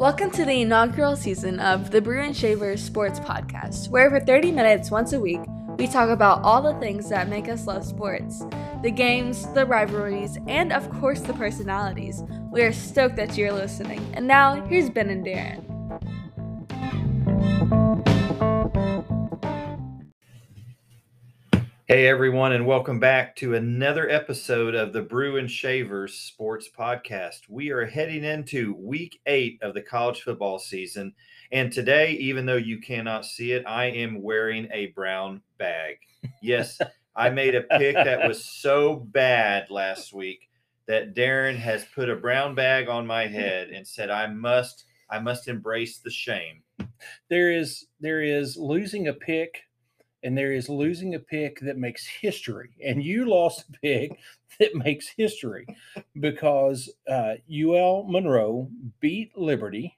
Welcome to the inaugural season of the and Shavers Sports Podcast, where for 30 minutes once a week, we talk about all the things that make us love sports the games, the rivalries, and of course the personalities. We are stoked that you're listening. And now, here's Ben and Darren. Hey everyone, and welcome back to another episode of the Brew and Shavers Sports Podcast. We are heading into week eight of the college football season. And today, even though you cannot see it, I am wearing a brown bag. Yes, I made a pick that was so bad last week that Darren has put a brown bag on my head and said, I must, I must embrace the shame. There is there is losing a pick and there is losing a pick that makes history. And you lost a pick that makes history because uh, UL Monroe beat Liberty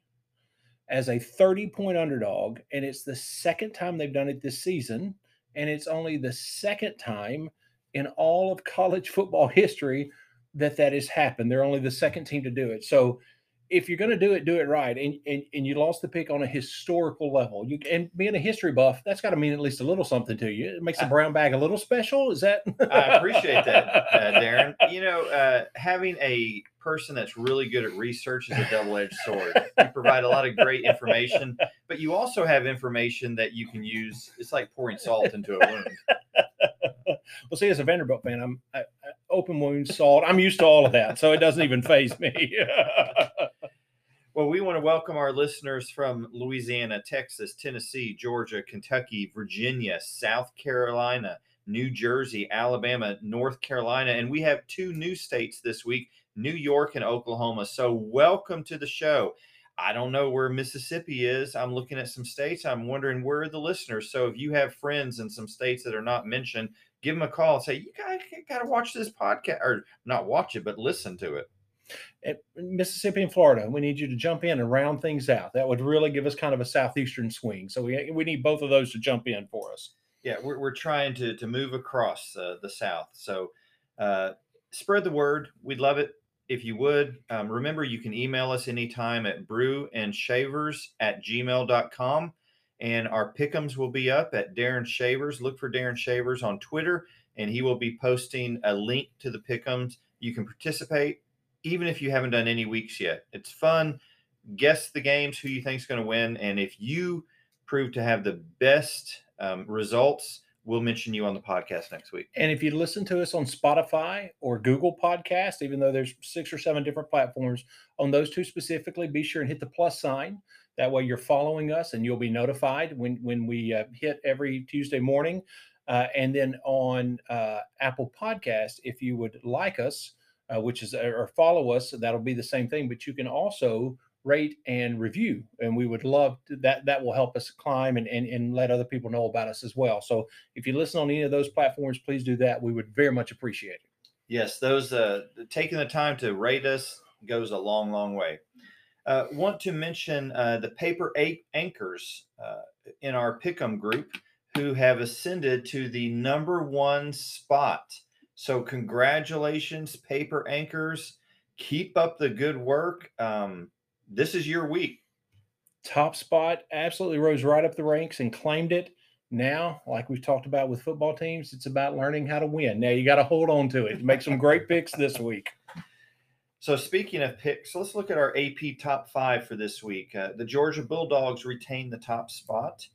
as a 30 point underdog. And it's the second time they've done it this season. And it's only the second time in all of college football history that that has happened. They're only the second team to do it. So if you're going to do it, do it right. And, and and you lost the pick on a historical level. You and being a history buff, that's got to mean at least a little something to you. It makes the brown bag a little special. Is that? I appreciate that, uh, Darren. You know, uh, having a person that's really good at research is a double-edged sword. You provide a lot of great information, but you also have information that you can use. It's like pouring salt into a wound. well, see, as a Vanderbilt fan, I'm I, I, open wounds, salt. I'm used to all of that, so it doesn't even phase me. Well, we want to welcome our listeners from Louisiana, Texas, Tennessee, Georgia, Kentucky, Virginia, South Carolina, New Jersey, Alabama, North Carolina, and we have two new states this week New York and Oklahoma. So, welcome to the show. I don't know where Mississippi is. I'm looking at some states. I'm wondering where are the listeners. So, if you have friends in some states that are not mentioned, give them a call and say, You got to watch this podcast, or not watch it, but listen to it. Mississippi and Florida, we need you to jump in and round things out. That would really give us kind of a southeastern swing. So we we need both of those to jump in for us. Yeah, we're we're trying to to move across uh, the south. So uh, spread the word. We'd love it if you would. Um, remember, you can email us anytime at brewandshavers at gmail.com. And our pickums will be up at Darren Shavers. Look for Darren Shavers on Twitter, and he will be posting a link to the pickums. You can participate even if you haven't done any weeks yet. It's fun. Guess the games, who you think is going to win. And if you prove to have the best um, results, we'll mention you on the podcast next week. And if you listen to us on Spotify or Google Podcast, even though there's six or seven different platforms, on those two specifically, be sure and hit the plus sign. That way you're following us and you'll be notified when, when we uh, hit every Tuesday morning. Uh, and then on uh, Apple Podcast, if you would like us, uh, which is or follow us. That'll be the same thing. But you can also rate and review, and we would love to, that. That will help us climb and, and and let other people know about us as well. So if you listen on any of those platforms, please do that. We would very much appreciate it. Yes, those uh, taking the time to rate us goes a long, long way. Uh, want to mention uh, the paper eight anchors uh, in our Pick'em group who have ascended to the number one spot so, congratulations, paper anchors. Keep up the good work. Um, this is your week. Top spot absolutely rose right up the ranks and claimed it. Now, like we've talked about with football teams, it's about learning how to win. Now you got to hold on to it. Make some great picks this week. So, speaking of picks, let's look at our AP top five for this week. Uh, the Georgia Bulldogs retain the top spot,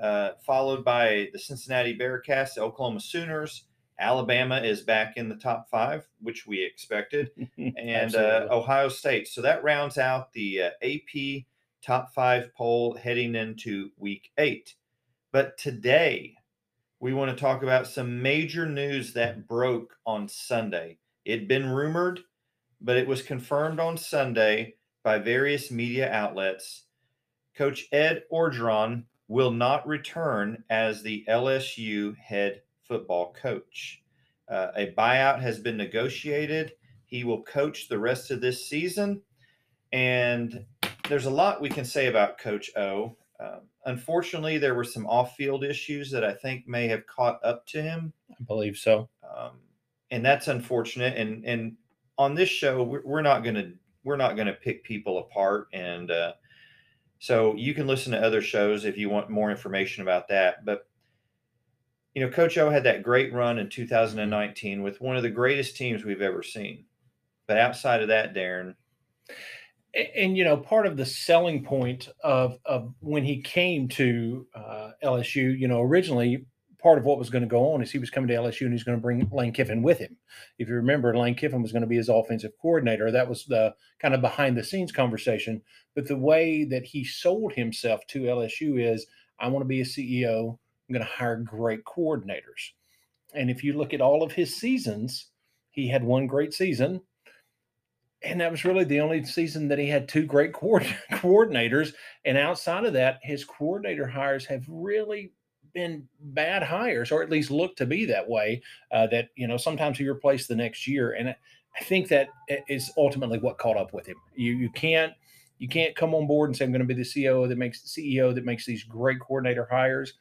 uh, followed by the Cincinnati Bearcats, the Oklahoma Sooners, Alabama is back in the top five, which we expected, and uh, Ohio State. So that rounds out the uh, AP top five poll heading into week eight. But today, we want to talk about some major news that broke on Sunday. It'd been rumored, but it was confirmed on Sunday by various media outlets. Coach Ed Orgeron will not return as the LSU head football coach. Uh, a buyout has been negotiated. He will coach the rest of this season. And there's a lot we can say about Coach O. Uh, unfortunately, there were some off field issues that I think may have caught up to him. I believe so. Um, and that's unfortunate. And, and on this show, we're, we're not going to we're not going to pick people apart and uh, So you can listen to other shows if you want more information about that. But you know, Coach O had that great run in 2019 with one of the greatest teams we've ever seen. But outside of that, Darren, and, and, you know part of the selling point of of when he came to uh, LSU, you know, originally part of what was going to go on is he was coming to LSU and he's going to bring Lane Kiffin with him. If you remember, Lane Kiffin was going to be his offensive coordinator. That was the kind of behind the scenes conversation. But the way that he sold himself to LSU is, I want to be a CEO. I'm going to hire great coordinators. And if you look at all of his seasons, he had one great season and that was really the only season that he had two great coordinators. And outside of that, his coordinator hires have really been bad hires, or at least look to be that way. Uh, that you know sometimes he replaced the next year, and I think that is ultimately what caught up with him. You you can't you can't come on board and say I'm going to be the CEO that makes the CEO that makes these great coordinator hires,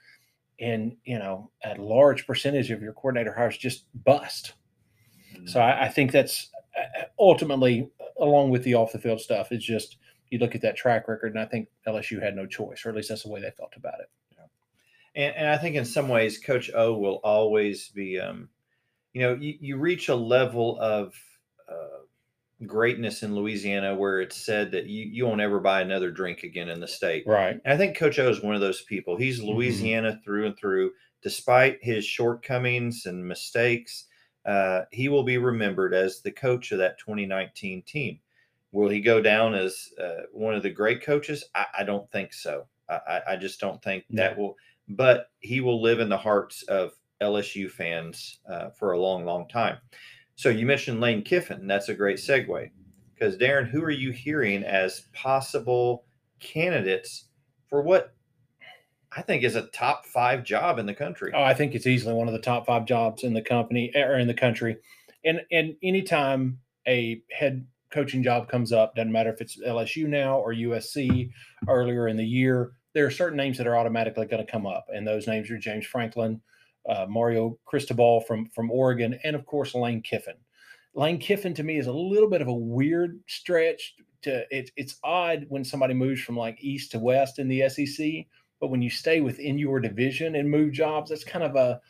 and you know a large percentage of your coordinator hires just bust. So I, I think that's uh, ultimately along with the off the field stuff, it's just you look at that track record, and I think LSU had no choice, or at least that's the way they felt about it. Yeah. And, and I think in some ways, Coach O will always be, um, you know, you, you reach a level of uh, greatness in Louisiana where it's said that you, you won't ever buy another drink again in the state. Right. And I think Coach O is one of those people. He's mm-hmm. Louisiana mm-hmm. through and through, despite his shortcomings and mistakes uh, he will be remembered as the coach of that 2019 team. Will he go down as uh, one of the great coaches? I, I don't think so. I, I, just don't think no. that will. But he will live in the hearts of LSU fans uh, for a long, long time. So you mentioned Lane Kiffin. That's a great segue because Darren, who are you hearing as possible candidates for what I think is a top five job in the country. Oh, I think it's easily one of the top five jobs in the company or in the country. And and anytime a head coaching job comes up, doesn't matter if it's LSU now or USC earlier in the year, there are certain names that are automatically going to come up, and those names are James Franklin, uh, Mario Cristobal from from Oregon, and of course Lane Kiffin. Lane Kiffin to me is a little bit of a weird stretch. To it, it's odd when somebody moves from like east to west in the SEC but when you stay within your division and move jobs, that's kind of a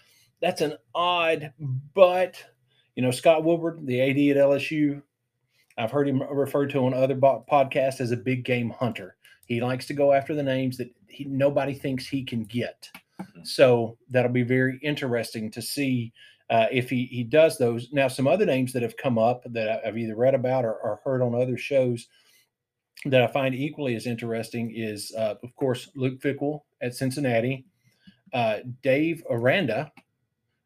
that's an odd, but you know, Scott Woodward, the AD at LSU, I've heard him referred to on other podcasts as a big game hunter. He likes to go after the names that he, nobody thinks he can get. Mm-hmm. So that'll be very interesting to see uh, if he, he does those. Now, some other names that have come up that I've either read about or, or heard on other shows that I find equally as interesting is, uh, of course, Luke Fickell at Cincinnati, uh, Dave Aranda,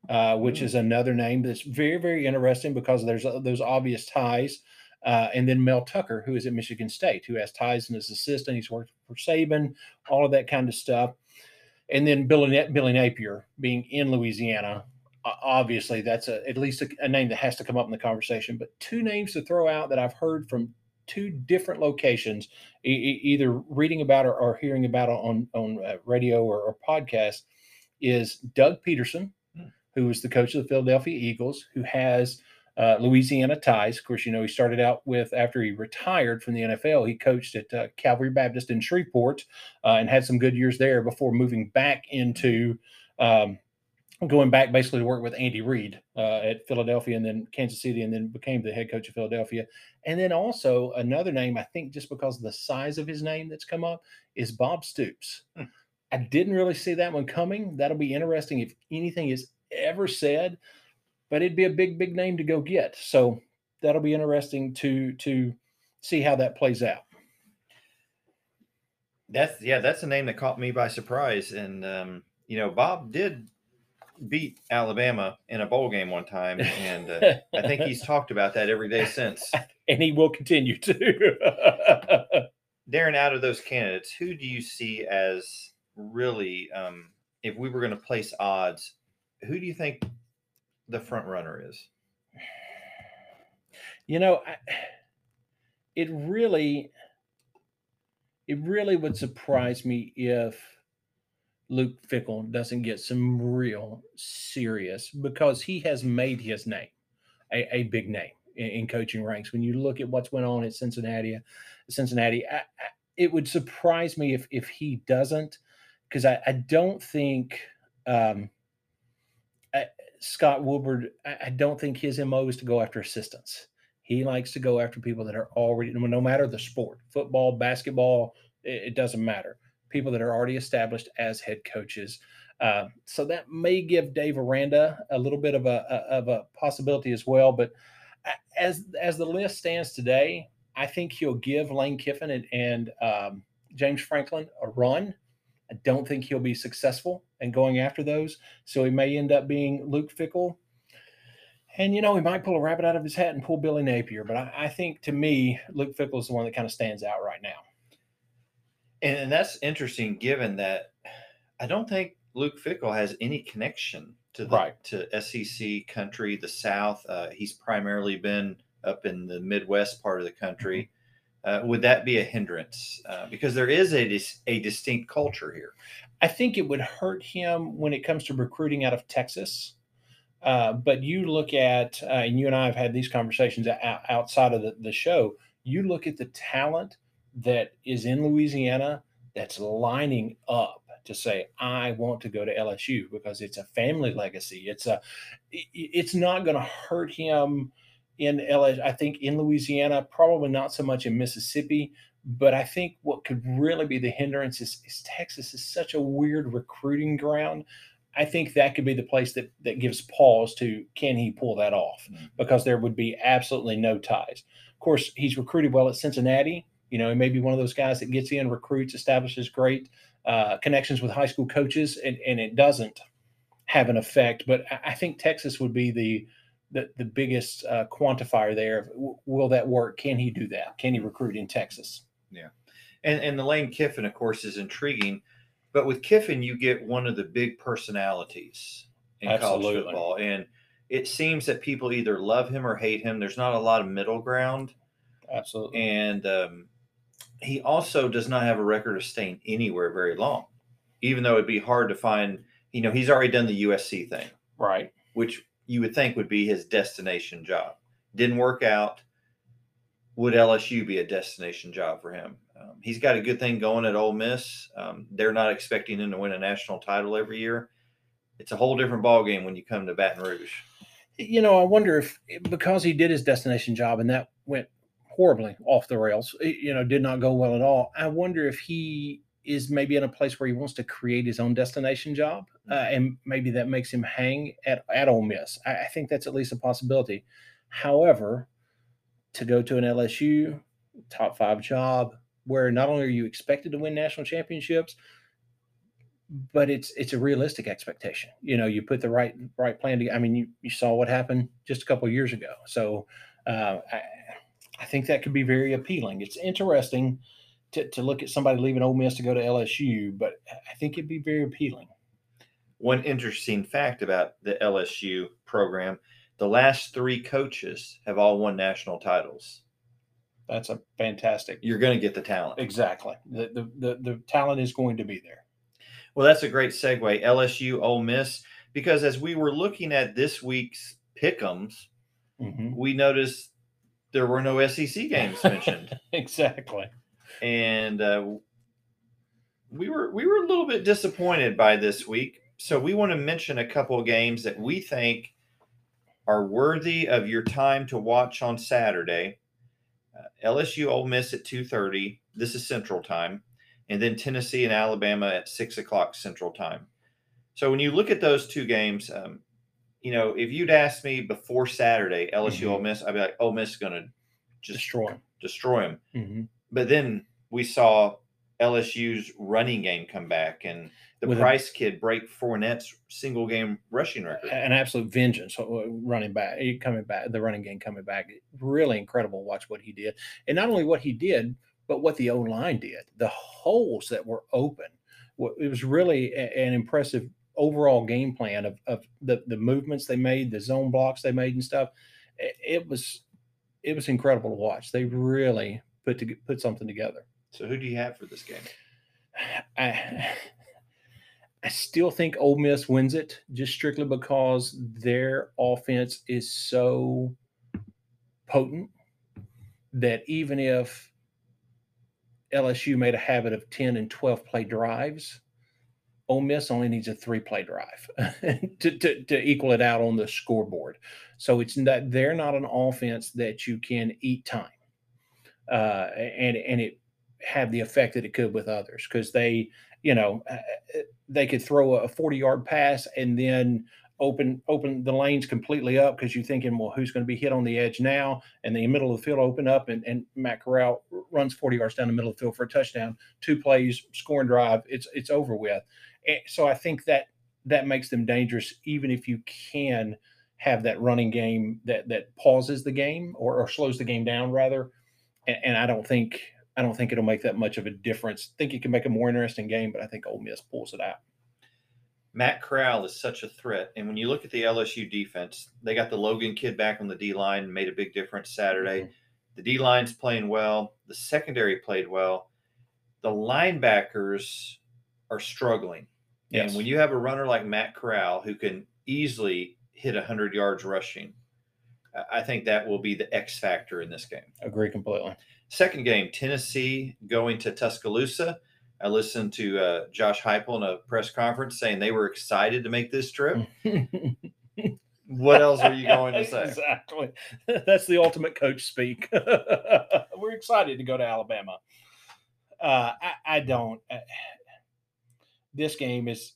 uh, which mm. is another name that's very, very interesting because there's uh, those obvious ties. Uh, and then Mel Tucker, who is at Michigan State, who has ties in his assistant. He's worked for Saban, all of that kind of stuff. And then Billy, Billy Napier being in Louisiana. Obviously, that's a, at least a, a name that has to come up in the conversation. But two names to throw out that I've heard from two different locations, e- either reading about or, or, hearing about on on uh, radio or, or podcast, is Doug Pederson, hmm. who is the coach of the Philadelphia Eagles, who has uh, Louisiana ties. Of course, you know he started out with after he retired from the NFL, he coached at uh, Calvary Baptist in Shreveport uh, and had some good years there before moving back into. Um, going back basically to work with Andy Reid uh, at Philadelphia and then Kansas City, and then became the head coach of Philadelphia. And then also another name, I think, just because of the size of his name that's come up, is Bob Stoops. Hmm. I didn't really see that one coming. That'll be interesting if anything is ever said, but it'd be a big, big name to go get. So that'll be interesting to to see how that plays out. That's yeah, that's a name that caught me by surprise. And um, you know, Bob did beat Alabama in a bowl game one time, and uh, I think he's talked about that every day since. And he will continue to. Darren, out of those candidates, who do you see as really, um, if we were going to place odds, who do you think the front runner is? You know, I, it really, it really would surprise me if Luke Fickell doesn't get some real serious because he has made his name a, a big name in, in, coaching ranks. When you look at what's went on at Cincinnati, Cincinnati, I, I, it would surprise me if if he doesn't, because I, I don't think um, Scott Woodward. I, don't think his mo is to go after assistants. He likes to go after people that are already, no matter the sport, football, basketball, it, it doesn't matter. People that are already established as head coaches. Uh, so that may give Dave Aranda a little bit of a, a, of a possibility as well. But as as the list stands today, I think he'll give Lane Kiffin and, and um, James Franklin a run. I don't think he'll be successful in going after those. So he may end up being Luke Fickell. And, you know, he might pull a rabbit out of his hat and pull Billy Napier. But I, I think to me, Luke Fickell is the one that kind of stands out right now. And, and that's interesting given that I don't think Luke Fickell has any connection to the Right. to SEC country, the South. Uh, he's primarily been up in the Midwest part of the country. Uh, would that be a hindrance? Uh, because there is a dis- a distinct culture here. I think it would hurt him when it comes to recruiting out of Texas. Uh, but you look at, uh, and you and I have had these conversations outside of the, the show. You look at the talent that is in Louisiana that's lining up to say, I want to go to LSU because it's a family legacy. It's a it's not going to hurt him in LSU. I think in Louisiana, probably not so much in Mississippi, but I think what could really be the hindrance is, is Texas is such a weird recruiting ground. I think that could be the place that that gives pause to can he pull that off Mm. because there would be absolutely no ties. Of course, he's recruited well at Cincinnati. You know, he may be one of those guys that gets in, recruits, establishes great uh, connections with high school coaches, and, and it doesn't have an effect. But I, I think Texas would be the the, the biggest uh, quantifier there. W- Will that work? Can he do that? Can he recruit in Texas? Yeah. And and the Lane Kiffin, of course, is intriguing. But with Kiffin, you get one of the big personalities in college football, and it seems that people either love him or hate him. There's not a lot of middle ground. Absolutely. and um, he also does not have a record of staying anywhere very long, even though it'd be hard to find. You know, he's already done the USC thing, Right. which you would think would be his destination job. Didn't work out. Would LSU be a destination job for him? Um, he's got a good thing going at Ole Miss. Um, they're not expecting him to win a national title every year. It's a whole different ballgame when you come to Baton Rouge. you know, I wonder if because he did his destination job and that went horribly off the rails, you know, did not go well at all. I wonder if he is maybe in a place where he wants to create his own destination job, uh, and maybe that makes him hang at at Ole Miss. I, I think that's at least a possibility. However, to go to an LSU top five job where not only are you expected to win national championships, but it's it's a realistic expectation. You know, you put the right right plan together. I mean, you, you saw what happened just a couple years ago. So uh, I, I think that could be very appealing. It's interesting to, to look at somebody leaving Ole Miss to go to LSU, but I think it'd be very appealing. One interesting fact about the LSU program the last three coaches have all won national titles. That's a fantastic. You're going to get the talent. Exactly. The, the the the talent is going to be there. Well, that's a great segue. LSU, Ole Miss, because as we were looking at this week's pick'ems, Mhm. we noticed there were no SEC games mentioned, exactly. and uh, we were we were a little bit disappointed by this week. So we want to mention a couple of games that we think are worthy of your time to watch on Saturday. Uh, LSU, Ole Miss at two thirty. This is Central Time, and then Tennessee and Alabama at six o'clock Central Time. So when you look at those two games, um, you know, if you'd asked me before Saturday, LSU, Mhm. Ole Miss, I'd be like, Ole Miss is going to just Destroy. destroy them. hmm But then we saw LSU's running game come back and the With a- Price kid break Fournette's single game rushing record. An absolute vengeance uh, running back, coming back, the running game coming back. Really incredible. Watch what he did, and not only what he did, but what the O line did. The holes that were open. It was really an impressive overall game plan of, of the the movements they made, the zone blocks they made, and stuff. It, it was it was incredible to watch. They really put to, put something together. So who do you have for this game? I I still think Ole Miss wins it just strictly because their offense is so potent that even if LSU made a habit of 10 and 12 play drives. Ole Miss only needs a three play drive to, to, to, equal it out on the scoreboard. So it's not, they're not an offense that you can eat time. Uh, and, and it have the effect that it could with others because they, you know, uh, uh, they could throw a 40 yard pass and then open open the lanes completely up because you're thinking, well, who's going to be hit on the edge now? And the middle of the field open up, and, and Matt Corral runs 40 yards down the middle of the field for a touchdown, two plays, scoring drive. It's it's over with. And so I think that that makes them dangerous, even if you can have that running game that that pauses the game or, or slows the game down rather. And, and I don't think I don't think it'll make that much of a difference. I think it can make a more interesting game, but I think Ole Miss pulls it out. Matt Corral is such a threat. And when you look at the LSU defense, they got the Logan kid back on the D line, made a big difference Saturday. Mm-hmm. The D line's playing well. The secondary played well. The linebackers are struggling. Yes. And when you have a runner like Matt Corral who can easily hit 100 yards rushing, I think that will be the X factor in this game. Agree completely. Second game, Tennessee going to Tuscaloosa. I listened to uh, Josh Heupel in a press conference saying they were excited to make this trip. what else are you going to say? Exactly. That's the ultimate coach speak. we're excited to go to Alabama. Uh, I, I, don't. Uh, this game is.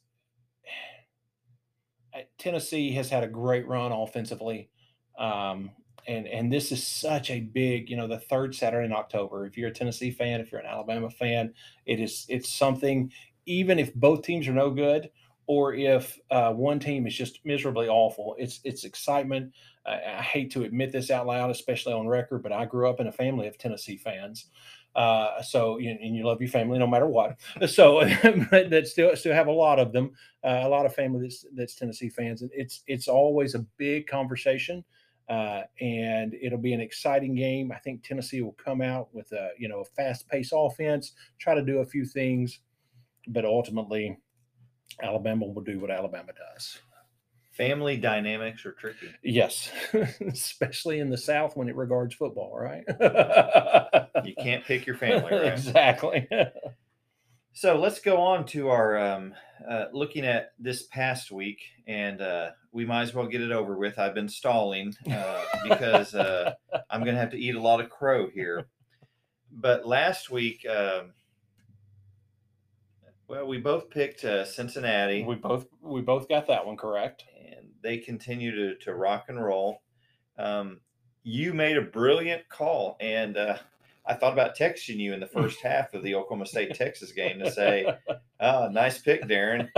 Tennessee has had a great run offensively. Um, and and this is such a big you know the third saturday in october if you're a tennessee fan if you're an alabama fan it is it's something even if both teams are no good or if uh, one team is just miserably awful it's it's excitement I, hate to admit this out loud especially on record but i grew up in a family of tennessee fans uh, so and you love your family no matter what. So that still still have a lot of them, uh, a lot of family that's that's Tennessee fans, and it's it's always a big conversation. Uh, and it'll be an exciting game. I think Tennessee will come out with a you know a fast paced offense, try to do a few things, but ultimately, Alabama will do what Alabama does. Family dynamics are tricky. Yes, especially in the South when it regards football, right? you can't pick your family, right? Exactly. so let's go on to our um, uh, looking at this past week, and uh, we might as well get it over with. I've been stalling uh, because uh, I'm going to have to eat a lot of crow here. But last week, um, well, we both picked uh, Cincinnati. We both we both got that one correct, and they continue to to rock and roll. Um, you made a brilliant call, and uh, I thought about texting you in the first half of the Oklahoma State Texas game to say, "Oh, nice pick, Darren."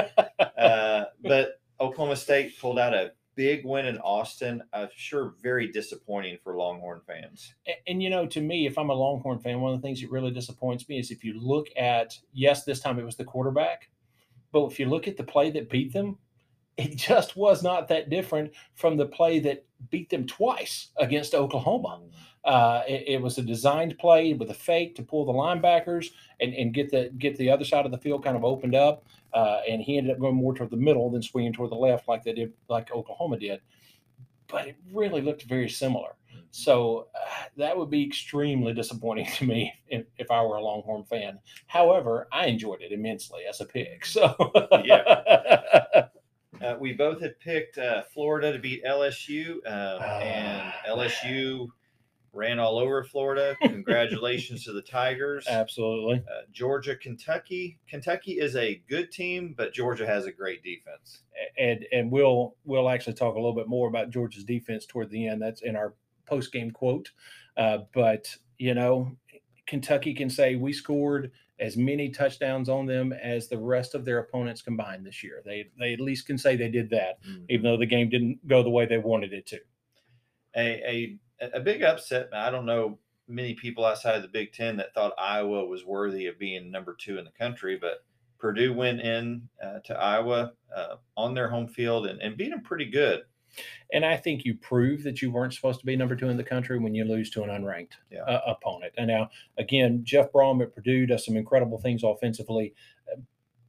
Uh, but Oklahoma State pulled out a big win in Austin. I'm sure very disappointing for Longhorn fans. And, and, you know, to me, if I'm a Longhorn fan, one of the things that really disappoints me is if you look at yes, this time it was the quarterback, but if you look at the play that beat them, it just was not that different from the play that beat them twice against Oklahoma. Uh, it, it, was a designed play with a fake to pull the linebackers and, and get the get the other side of the field kind of opened up. Uh, and he ended up going more toward the middle than swinging toward the left like they did, like Oklahoma did. But it really looked very similar. So uh, that would be extremely disappointing to me if, if, I were a Longhorn fan. However, I enjoyed it immensely as a pig. So yeah. Uh, we both had picked uh, Florida to beat LSU, um, and LSU ran all over Florida. Congratulations to the Tigers. Absolutely. Uh, Georgia, Kentucky. Kentucky is a good team, but Georgia has a great defense. And and we'll we'll actually talk a little bit more about Georgia's defense toward the end. That's in our post game quote. Uh, but you know, Kentucky can say we scored as many touchdowns on them as the rest of their opponents combined this year. They they at least can say they did that, mm-hmm. even though the game didn't go the way they wanted it to. A a, a big upset. I don't know many people outside of the Big Ten that thought Iowa was worthy of being number two in the country, but Purdue went in uh, to Iowa uh, on their home field and, and beat them pretty good. And I think you prove that you weren't supposed to be number two in the country when you lose to an unranked yeah. uh, opponent. And now, again, Jeff Brohm at Purdue does some incredible things offensively,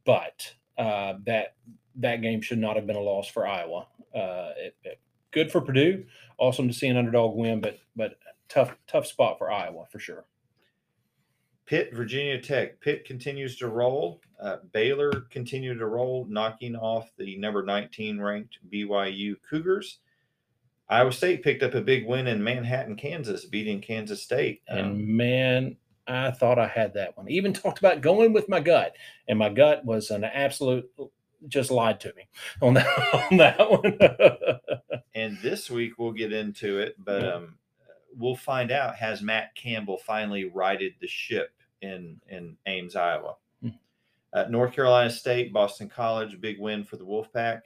but uh, that that game should not have been a loss for Iowa. Uh, it, it, good for Purdue. Awesome to see an underdog win, but but tough tough spot for Iowa for sure. Pitt, Virginia Tech. Pitt continues to roll. Uh, Baylor continued to roll, knocking off the number 19 ranked BYU Cougars. Iowa State picked up a big win in Manhattan, Kansas, beating Kansas State. And Um, man, I thought I had that one. Even talked about going with my gut, and my gut was an absolute just lied to me on that on that one. and this week we'll get into it, but um, we'll find out has Matt Campbell finally righted the ship in in Ames, Iowa. Hmm. Uh, North Carolina State, Boston College, big win for the Wolfpack.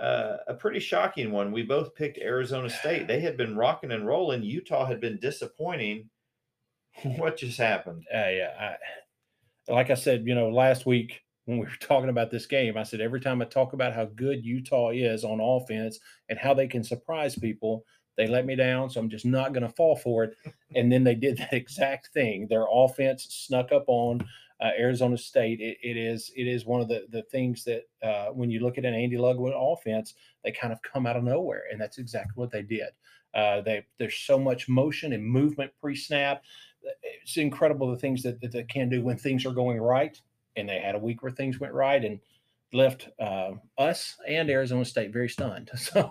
Uh, a pretty shocking one. We both picked Arizona State. They had been rocking and rolling. Utah had been disappointing. What just happened? uh, yeah, I, like I said, you know, last week when we were talking about this game, I said every time I talk about how good Utah is on offense and how they can surprise people, they let me down. So I'm just not going to fall for it. And then they did that exact thing. Their offense snuck up on uh, Arizona State. It, it is it is one of the the things that uh, when you look at an Andy Ludwig offense, they kind of come out of nowhere, and that's exactly what they did. Uh, they there's so much motion and movement pre-snap. It's incredible the things that, that they can do when things are going right. And they had a week where things went right and left uh, us and Arizona State very stunned. So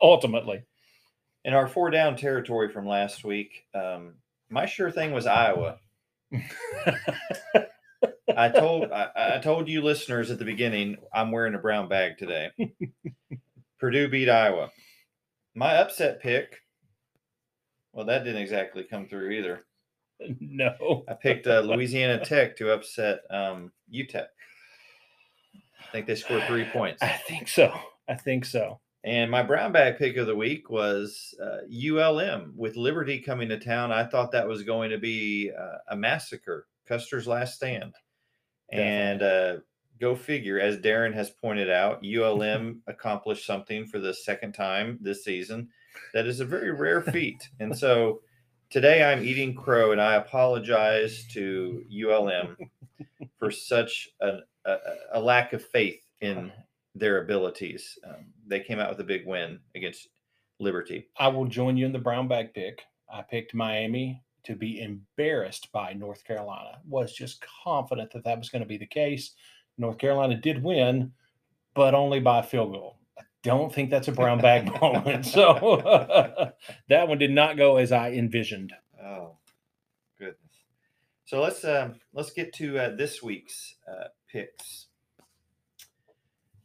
ultimately, In our four down territory from last week, um, my sure thing was Iowa. I told I, I told you listeners at the beginning I'm wearing a brown bag today. Purdue beat Iowa. My upset pick. Well, that didn't exactly come through either. no. I picked uh, Louisiana Tech to upset um, UTEP. I think they scored three points. I think so. I think so. And my brown bag pick of the week was uh, ULM with Liberty coming to town. I thought that was going to be uh, a massacre, Custer's last stand. And uh, go figure, as Darren has pointed out, ULM accomplished something for the second time this season that is a very rare feat. And so today I'm eating crow, and I apologize to ULM for such an, a, a lack of faith in their abilities. Um, they came out with a big win against Liberty. I will join you in the brown bag pick. I picked Miami to be embarrassed by North Carolina. Was just confident that that was going to be the case. North Carolina did win, but only by a field goal. I don't think that's a brown bag moment. So that one did not go as I envisioned. Oh, goodness. So let's um, let's get to uh, this week's uh, picks.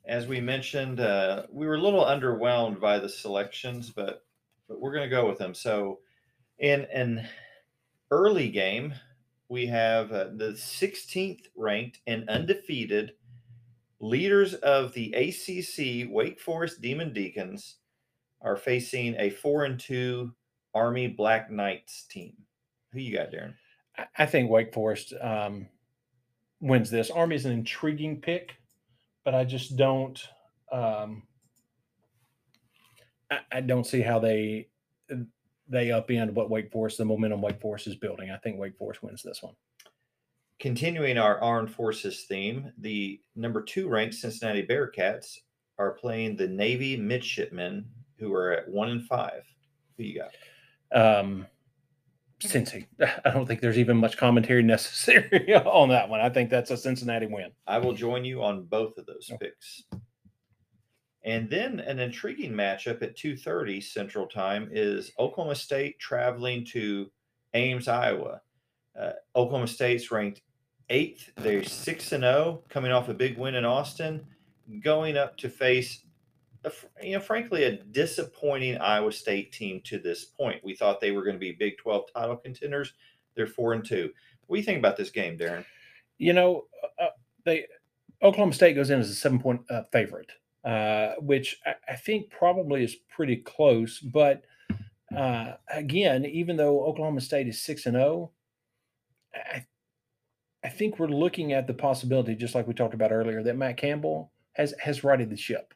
As we mentioned, uh, we were a little underwhelmed by the selections, but but we're going to go with them. So, in an early game, we have uh, the 16th ranked and undefeated leaders of the ACC Wake Forest Demon Deacons are facing a four and two Army Black Knights team. Who you got, Darren? I- think Wake Forest um, wins this. Army is an intriguing pick, but I just don't. Um, I, I don't see how they they upend what Wake Forest, the momentum Wake Forest is building. I think Wake Forest wins this one. Continuing our armed forces theme, the number two ranked Cincinnati Bearcats are playing the Navy midshipmen, who are at one and five. Who you got? Um, Cincy. I don't think there's even much commentary necessary on that one. I think that's a Cincinnati win. I will join you on both of those Okay. picks. And then an intriguing matchup at 2:30 Central Time is Oklahoma State traveling to Ames, Iowa. Uh, Oklahoma State's ranked eighth. They're six and zero, coming off a big win in Austin, going up to face, a, you know, frankly, a disappointing Iowa State team to this point. We thought they were going to be Big 12 title contenders. They're four and two. What do you think about this game, Darren? you know, uh, they Oklahoma State goes in as a seven point uh, favorite, uh, which I, I think probably is pretty close. But uh, again, even though Oklahoma State is six and zero, I I think we're looking at the possibility, just like we talked about earlier, that Matt Campbell has has righted the ship.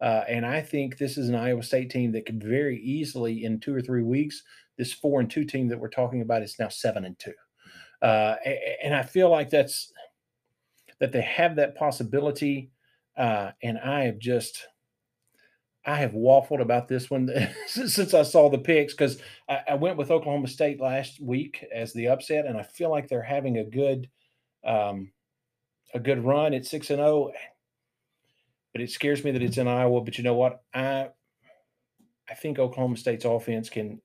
Uh, and I think this is an Iowa State team that could very easily, in two or three weeks, this four and two team that we're talking about is now seven and two. Uh, and I feel like that's that they have that possibility. Uh, and I have just I have waffled about this one since I saw the picks because I, I, went with Oklahoma State last week as the upset, and I feel like they're having a good, um, a good run at six and zero. But it scares me that it's in Iowa. But you know what? I, I think Oklahoma State's offense can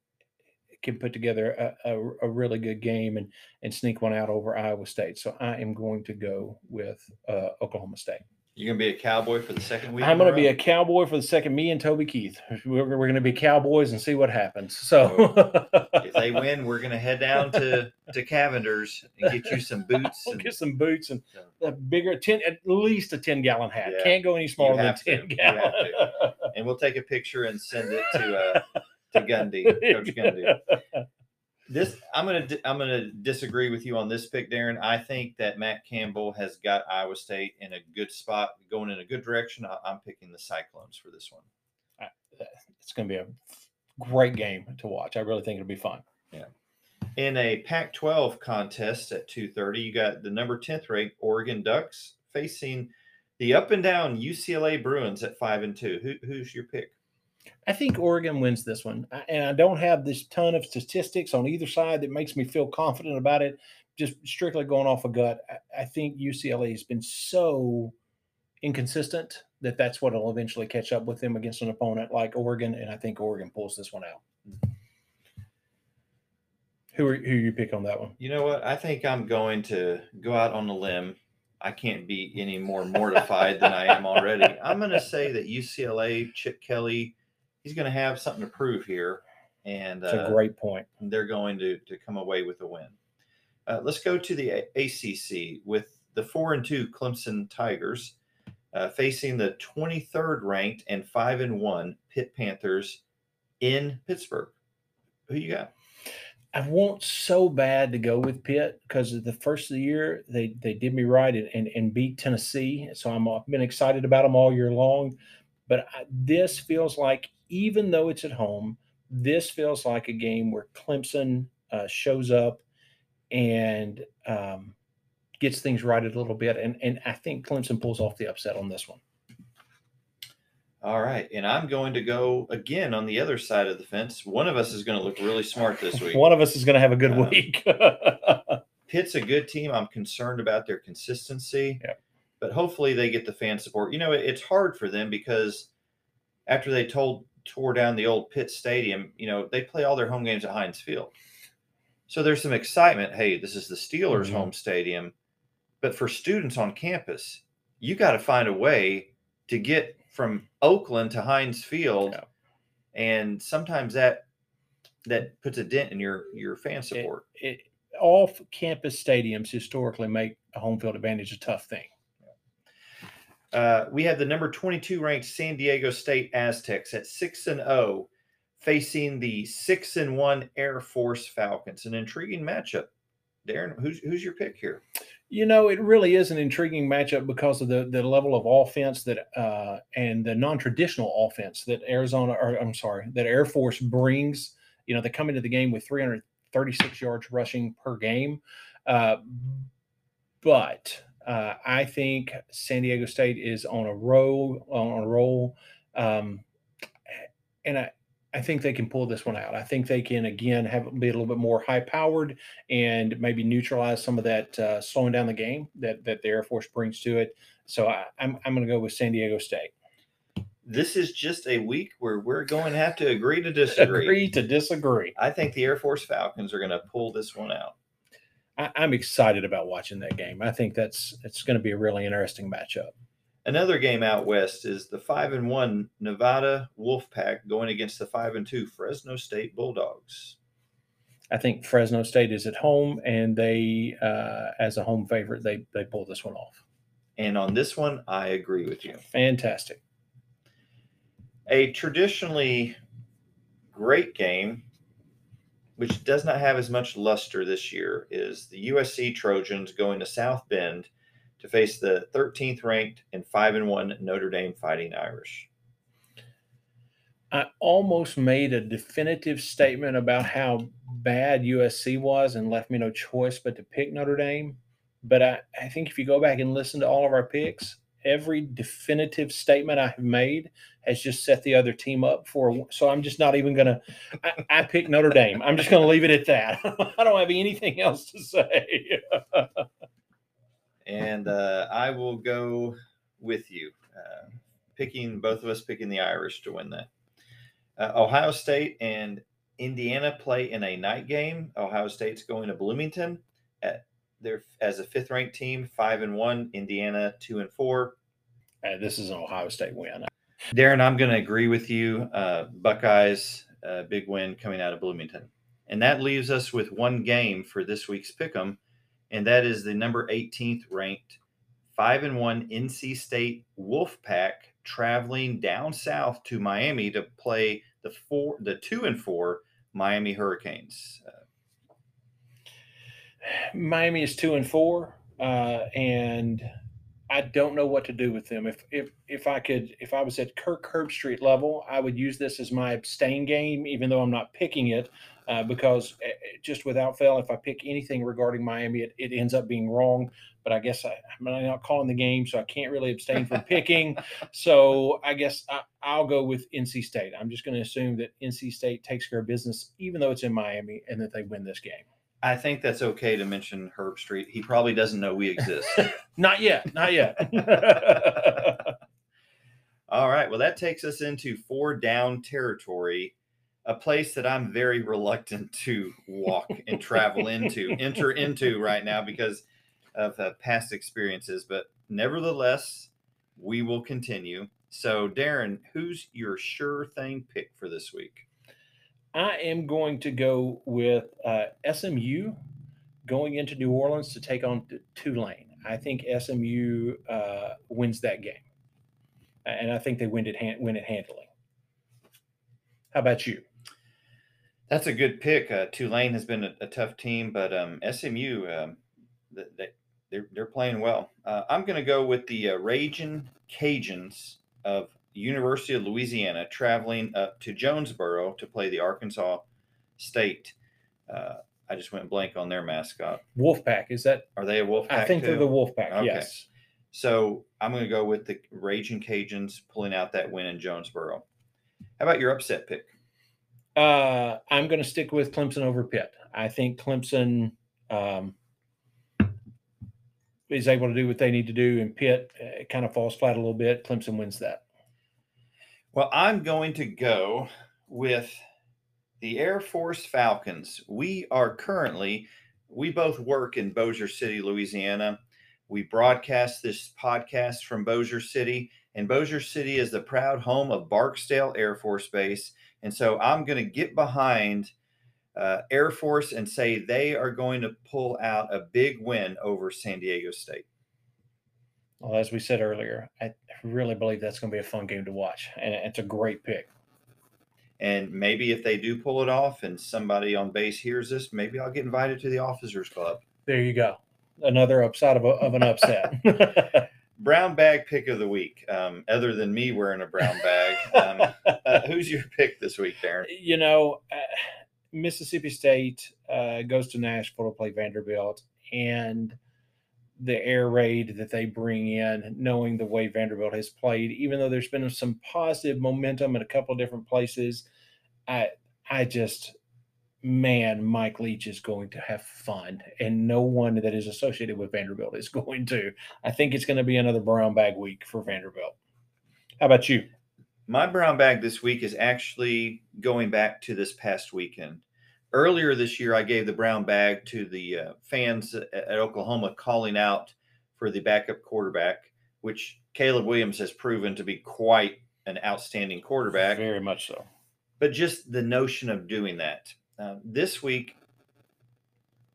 can put together a, a, a really good game and and sneak one out over Iowa State. So I am going to go with uh, Oklahoma State. You're gonna be a cowboy for the second week. I'm gonna be a cowboy for the second. Me and Toby Keith, we're, we're gonna be cowboys and see what happens. So if they win, we're gonna head down to to Cavender's and get you some boots. and, get some boots and a bigger ten, at least a ten gallon hat. Yeah, Can't go any smaller than ten to. gallon. And we'll take a picture and send it to uh, to Gundy, Coach Gundy this I'm gonna I'm gonna disagree with you on this pick, Darren. I think that Matt Campbell has got Iowa State in a good spot, going in a good direction. I, am picking the Cyclones for this one. It's going to be a great game to watch. I really think it'll be fun. Yeah. In a Pac-12 contest at 2:30, you got the number 10th ranked Oregon Ducks facing the up and down UCLA Bruins at five and two. Who, who's your pick? I think Oregon wins this one. And I don't have this ton of statistics on either side that makes me feel confident about it. Just strictly going off a gut, I think UCLA has been so inconsistent that that's what will eventually catch up with them against an opponent like Oregon. And I think Oregon pulls this one out. Who are, who you pick on that one? You know what? I think I'm going to go out on a limb. I can't be any more mortified than I am already. I'm going to say that UCLA, Chip Kelly, he's going to have something to prove here. And uh, a great point. They're going to, to come away with a win. Uh, let's go to the ACC with the four and two Clemson Tigers uh, facing the 23rd ranked and five and one Pitt Panthers in Pittsburgh. Who you got? I want so bad to go with Pitt because the first of the year they they did me right and, and, and beat Tennessee. So I'm I've been excited about them all year long. But I, this feels like even though it's at home, this feels like a game where Clemson uh, shows up and um, gets things righted a little bit. And, and I think Clemson pulls off the upset on this one. All right. And I'm going to go again on the other side of the fence. One of us is going to look really smart this week. One of us is going to have a good um, week. Pitt's a good team. I'm concerned about their consistency. Yeah. But hopefully they get the fan support. You know, it's hard for them because after they told tore down the old Pitt Stadium, you know, they play all their home games at Heinz Field. So there's some excitement. Hey, this is the Steelers' mm-hmm. home stadium. But for students on campus, you got to find a way to get from Oakland to Heinz Field. Yeah. And sometimes that that puts a dent in your your fan support. It, it, off campus stadiums historically make a home field advantage a tough thing. Uh, we have the number 22 ranked San Diego State Aztecs at 6 and 0 facing the 6 and 1 Air Force Falcons. An intriguing matchup. Darren, who's who's your pick here? You know, it really is an intriguing matchup because of the the level of offense that uh, and the non-traditional offense that Arizona or I'm sorry, that Air Force brings. You know, they come into the game with 336 yards rushing per game. Uh, but uh, I think San Diego State is on a roll on a roll, um, and I I think they can pull this one out. I think they can again have be a little bit more high powered and maybe neutralize some of that uh, slowing down the game that that the Air Force brings to it. So I, I'm I'm going to go with San Diego State. This is just a week where we're going to have to agree to disagree. agree to disagree. I think the Air Force Falcons are going to pull this one out. I, am excited about watching that game. I think that's it's going to be a really interesting matchup. Another game out west is the five and one Nevada Wolfpack going against the five and two Fresno State Bulldogs. I think Fresno State is at home, and they, uh, as a home favorite, they they pull this one off. And on this one, I agree with you. Fantastic. A traditionally great game which does not have as much luster this year, is the USC Trojans going to South Bend to face the 13th ranked and 5 and 1 Notre Dame Fighting Irish. I almost made a definitive statement about how bad USC was and left me no choice but to pick Notre Dame. But I, I think if you go back and listen to all of our picks, every definitive statement I have made has just set the other team up for. So I'm just not even gonna. I, I pick Notre Dame. I'm just gonna leave it at that. I don't have anything else to say. and uh, I will go with you, uh, picking both of us picking the Irish to win that. Uh, Ohio State and Indiana play in a night game. Ohio State's going to Bloomington at their as a fifth ranked team, five and one. Indiana two and four. This is an Ohio State win. Darren, I'm going to agree with you. Uh, Buckeyes, uh, big win coming out of Bloomington, and that leaves us with one game for this week's pick'em, and that is the number 18th ranked five and one NC State Wolfpack traveling down south to Miami to play the four, the two and four Miami Hurricanes. Uh, Miami is two and four, uh, and I don't know what to do with them. If if if I could, if I was at Kirk Herbstreit level, I would use this as my abstain game, even though I'm not picking it, uh, because eh, eh, just without fail, if I pick anything regarding Miami, it, it ends up being wrong. But I guess I, am not calling the game, so I can't really abstain from picking. so I guess I, will go with NC State. I'm just going to assume that NC State takes care of business, even though it's in Miami, and that they win this game. I think that's okay to mention Herbstreit. He probably doesn't know we exist. not yet. Not yet. All right. Well, that takes us into four down territory, a place that I'm very reluctant to walk and travel into, enter into right now because of uh, past experiences. But nevertheless, we will continue. So, Darren, who's your sure thing pick for this week? I am going to go with uh, SMU going into New Orleans to take on Tulane. I think SMU uh, wins that game, and I think they win it win it handily. How about you? That's a good pick. Uh, Tulane has been a, a tough team, but um, SMU um, they, they're they're playing well. Uh, I'm going to go with the uh, Raging Cajuns of University of Louisiana traveling up to Jonesboro to play the Arkansas State. Uh, I just went blank on their mascot. Wolfpack is that? Are they a Wolfpack? I think too? they're the Wolfpack. Okay. Yes. So I'm going to go with the Raging Cajuns pulling out that win in Jonesboro. How about your upset pick? Uh, I'm going to stick with Clemson over Pitt. I think Clemson um, is able to do what they need to do, and Pitt uh, kind of falls flat a little bit. Clemson wins that. Well, I'm going to go with the Air Force Falcons. We are currently, we both work in Bossier City, Louisiana. We broadcast this podcast from Bossier City, and Bossier City is the proud home of Barksdale Air Force Base. And so I'm going to get behind uh, Air Force and say they are going to pull out a big win over San Diego State. Well, as we said earlier, I really believe that's going to be a fun game to watch, and it's a great pick. And maybe if they do pull it off, and somebody on base hears this, maybe I'll get invited to the officers club. There you go, another upside of, a, of an upset. brown bag pick of the week. Um, other than me wearing a brown bag, um, uh, who's your pick this week, Darren? You know, uh, Mississippi State uh, goes to Nashville to play Vanderbilt, and the air raid that they bring in, knowing the way Vanderbilt has played, even though there's been some positive momentum in a couple of different places, I I just man, Mike Leach is going to have fun, and no one that is associated with Vanderbilt is going to. I think it's going to be another brown bag week for Vanderbilt. How about you? My brown bag this week is actually going back to this past weekend earlier this year, I gave the brown bag to the uh, fans at, at, Oklahoma calling out for the backup quarterback, which Caleb Williams has proven to be quite an outstanding quarterback. Very much so. But just the notion of doing that. Uh, this week,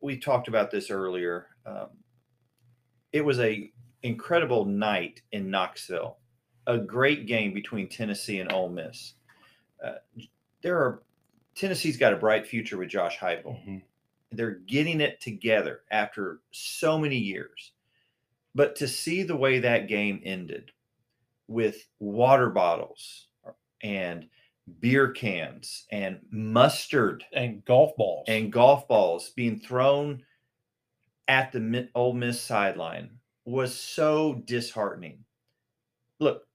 we talked about this earlier. Um, it was a incredible night in Knoxville, a great game between Tennessee and Ole Miss. Uh, there are Tennessee's got a bright future with Josh Heupel. Mm-hmm. They're getting it together after so many years. But to see the way that game ended with water bottles and beer cans and mustard and golf balls and golf balls being thrown at the Ole Miss sideline was so disheartening. look,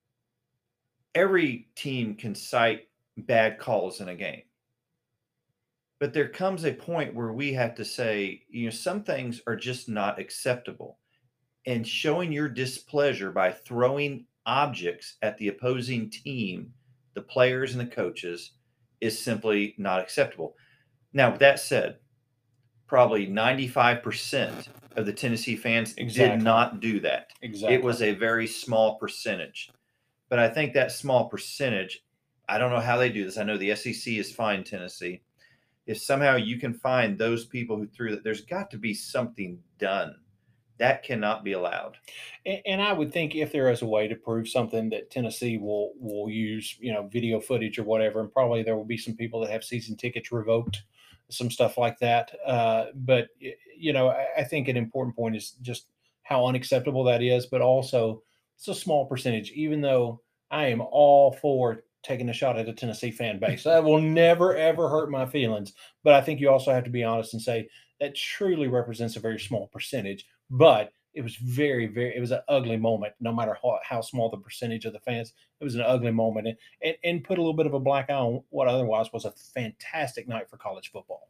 every team can cite bad calls in a game. But there comes a point where we have to say, you know, some things are just not acceptable. And showing your displeasure by throwing objects at the opposing team, the players and the coaches, is simply not acceptable. Now, with that said, probably 95% of the Tennessee fans Exactly. did not do that. Exactly. It was a very small percentage. But I think that small percentage, I don't know how they do this. I know the SEC is fine Tennessee. If somehow you can find those people who threw that, there's got to be something done. That cannot be allowed. And, and I would think if there is a way to prove something that Tennessee will will use, you know, video footage or whatever, and probably there will be some people that have season tickets revoked, some stuff like that. Uh, but you know, I, I think an important point is just how unacceptable that is, but also it's a small percentage. Even though I am all for taking a shot at a Tennessee fan base, that will never ever hurt my feelings. But I think you also have to be honest and say that truly represents a very small percentage but it was very very it was an ugly moment no matter how, how small the percentage of the fans it was an ugly moment and, and and put a little bit of a black eye on what otherwise was a fantastic night for college football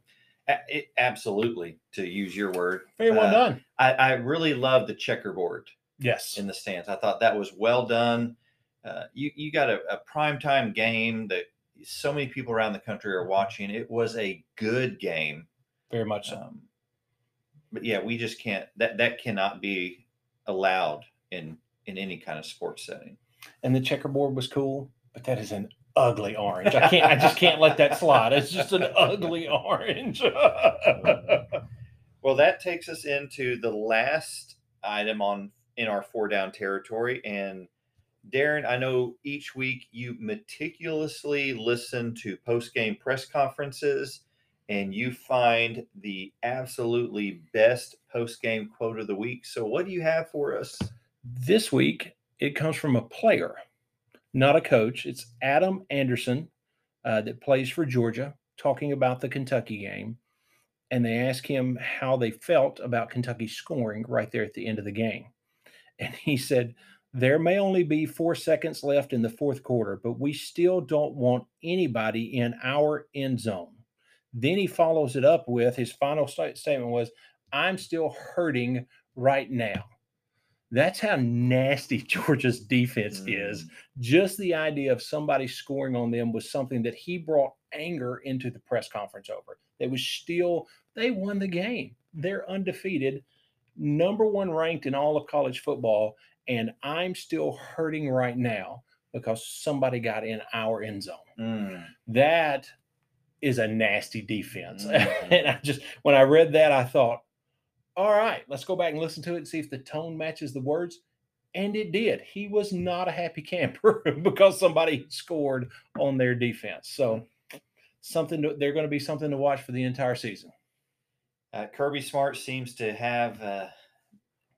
it- absolutely, to use your word. very well Uh, done I, I really love the checkerboard yes in the stands. I thought that was well done. Uh, you you got a, a primetime game that so many people around the country are watching. It was a good game. very much so Um, but yeah, we just can't. That that cannot be allowed in in any kind of sports setting. and the checkerboard was cool but that is an ugly orange i can't i just can't let that slide it's just an ugly orange Well, that takes us into the last item on in our four down territory. And Darren, I know each week you meticulously listen to post game press conferences and you find the absolutely best post game quote of the week. So, what do you have for us? This week, it comes from a player, not a coach. It's Adam Anderson uh, that plays for Georgia, talking about the Kentucky game. And they ask him how they felt about Kentucky scoring right there at the end of the game. And he said, There may only be four seconds left in the fourth quarter, but we still don't want anybody in our end zone. Then he follows it up with his final sta- statement was, I'm still hurting right now. That's how nasty Georgia's defense is. Mm, Just the idea of somebody scoring on them was something that he brought anger into the press conference over. They was still, they won the game. They're undefeated, number one ranked in all of college football. And I'm still hurting right now because somebody got in our end zone. mm. That is a nasty defense. Mm. and I just, when I read that, I thought, all right, let's go back and listen to it and see if the tone matches the words. And it did. He was not a happy camper because somebody scored on their defense. So something to, they're going to be something to watch for the entire season. Uh, Kirby Smart seems to have uh,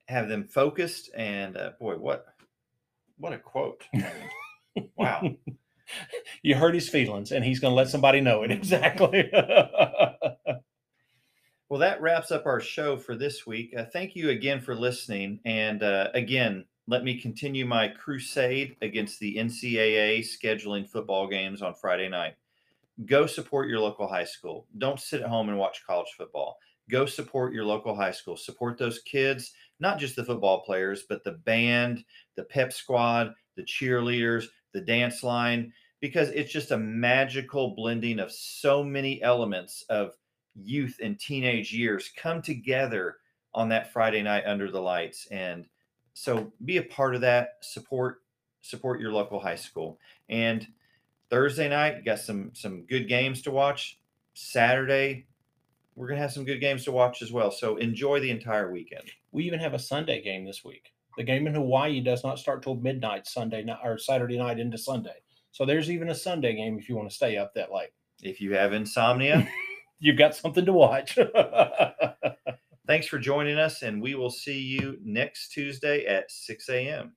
have them focused, and uh, boy, what what a quote! Wow. you hurt his feelings, and he's going to let somebody know it exactly. Well, that wraps up our show for this week. Uh, thank you again for listening. And uh, again, let me continue my crusade against the NCAA scheduling football games on Friday night. Go support your local high school. Don't sit at home and watch college football. Go support your local high school. Support those kids, not just the football players, but the band, the pep squad, the cheerleaders, the dance line, because it's just a magical blending of so many elements of youth and teenage years come together on that Friday night under the lights. And so be a part of that. Support support your local high school. And Thursday night, got some some good games to watch. Saturday, we're gonna have some good games to watch as well. So enjoy the entire weekend. We even have a Sunday game this week. The game in Hawaii does not start till midnight Sunday night or Saturday night into Sunday. So there's even a Sunday game if you want to stay up that late. If you have insomnia, You've got something to watch. thanks for joining us, and we will see you next Tuesday at 6 a.m.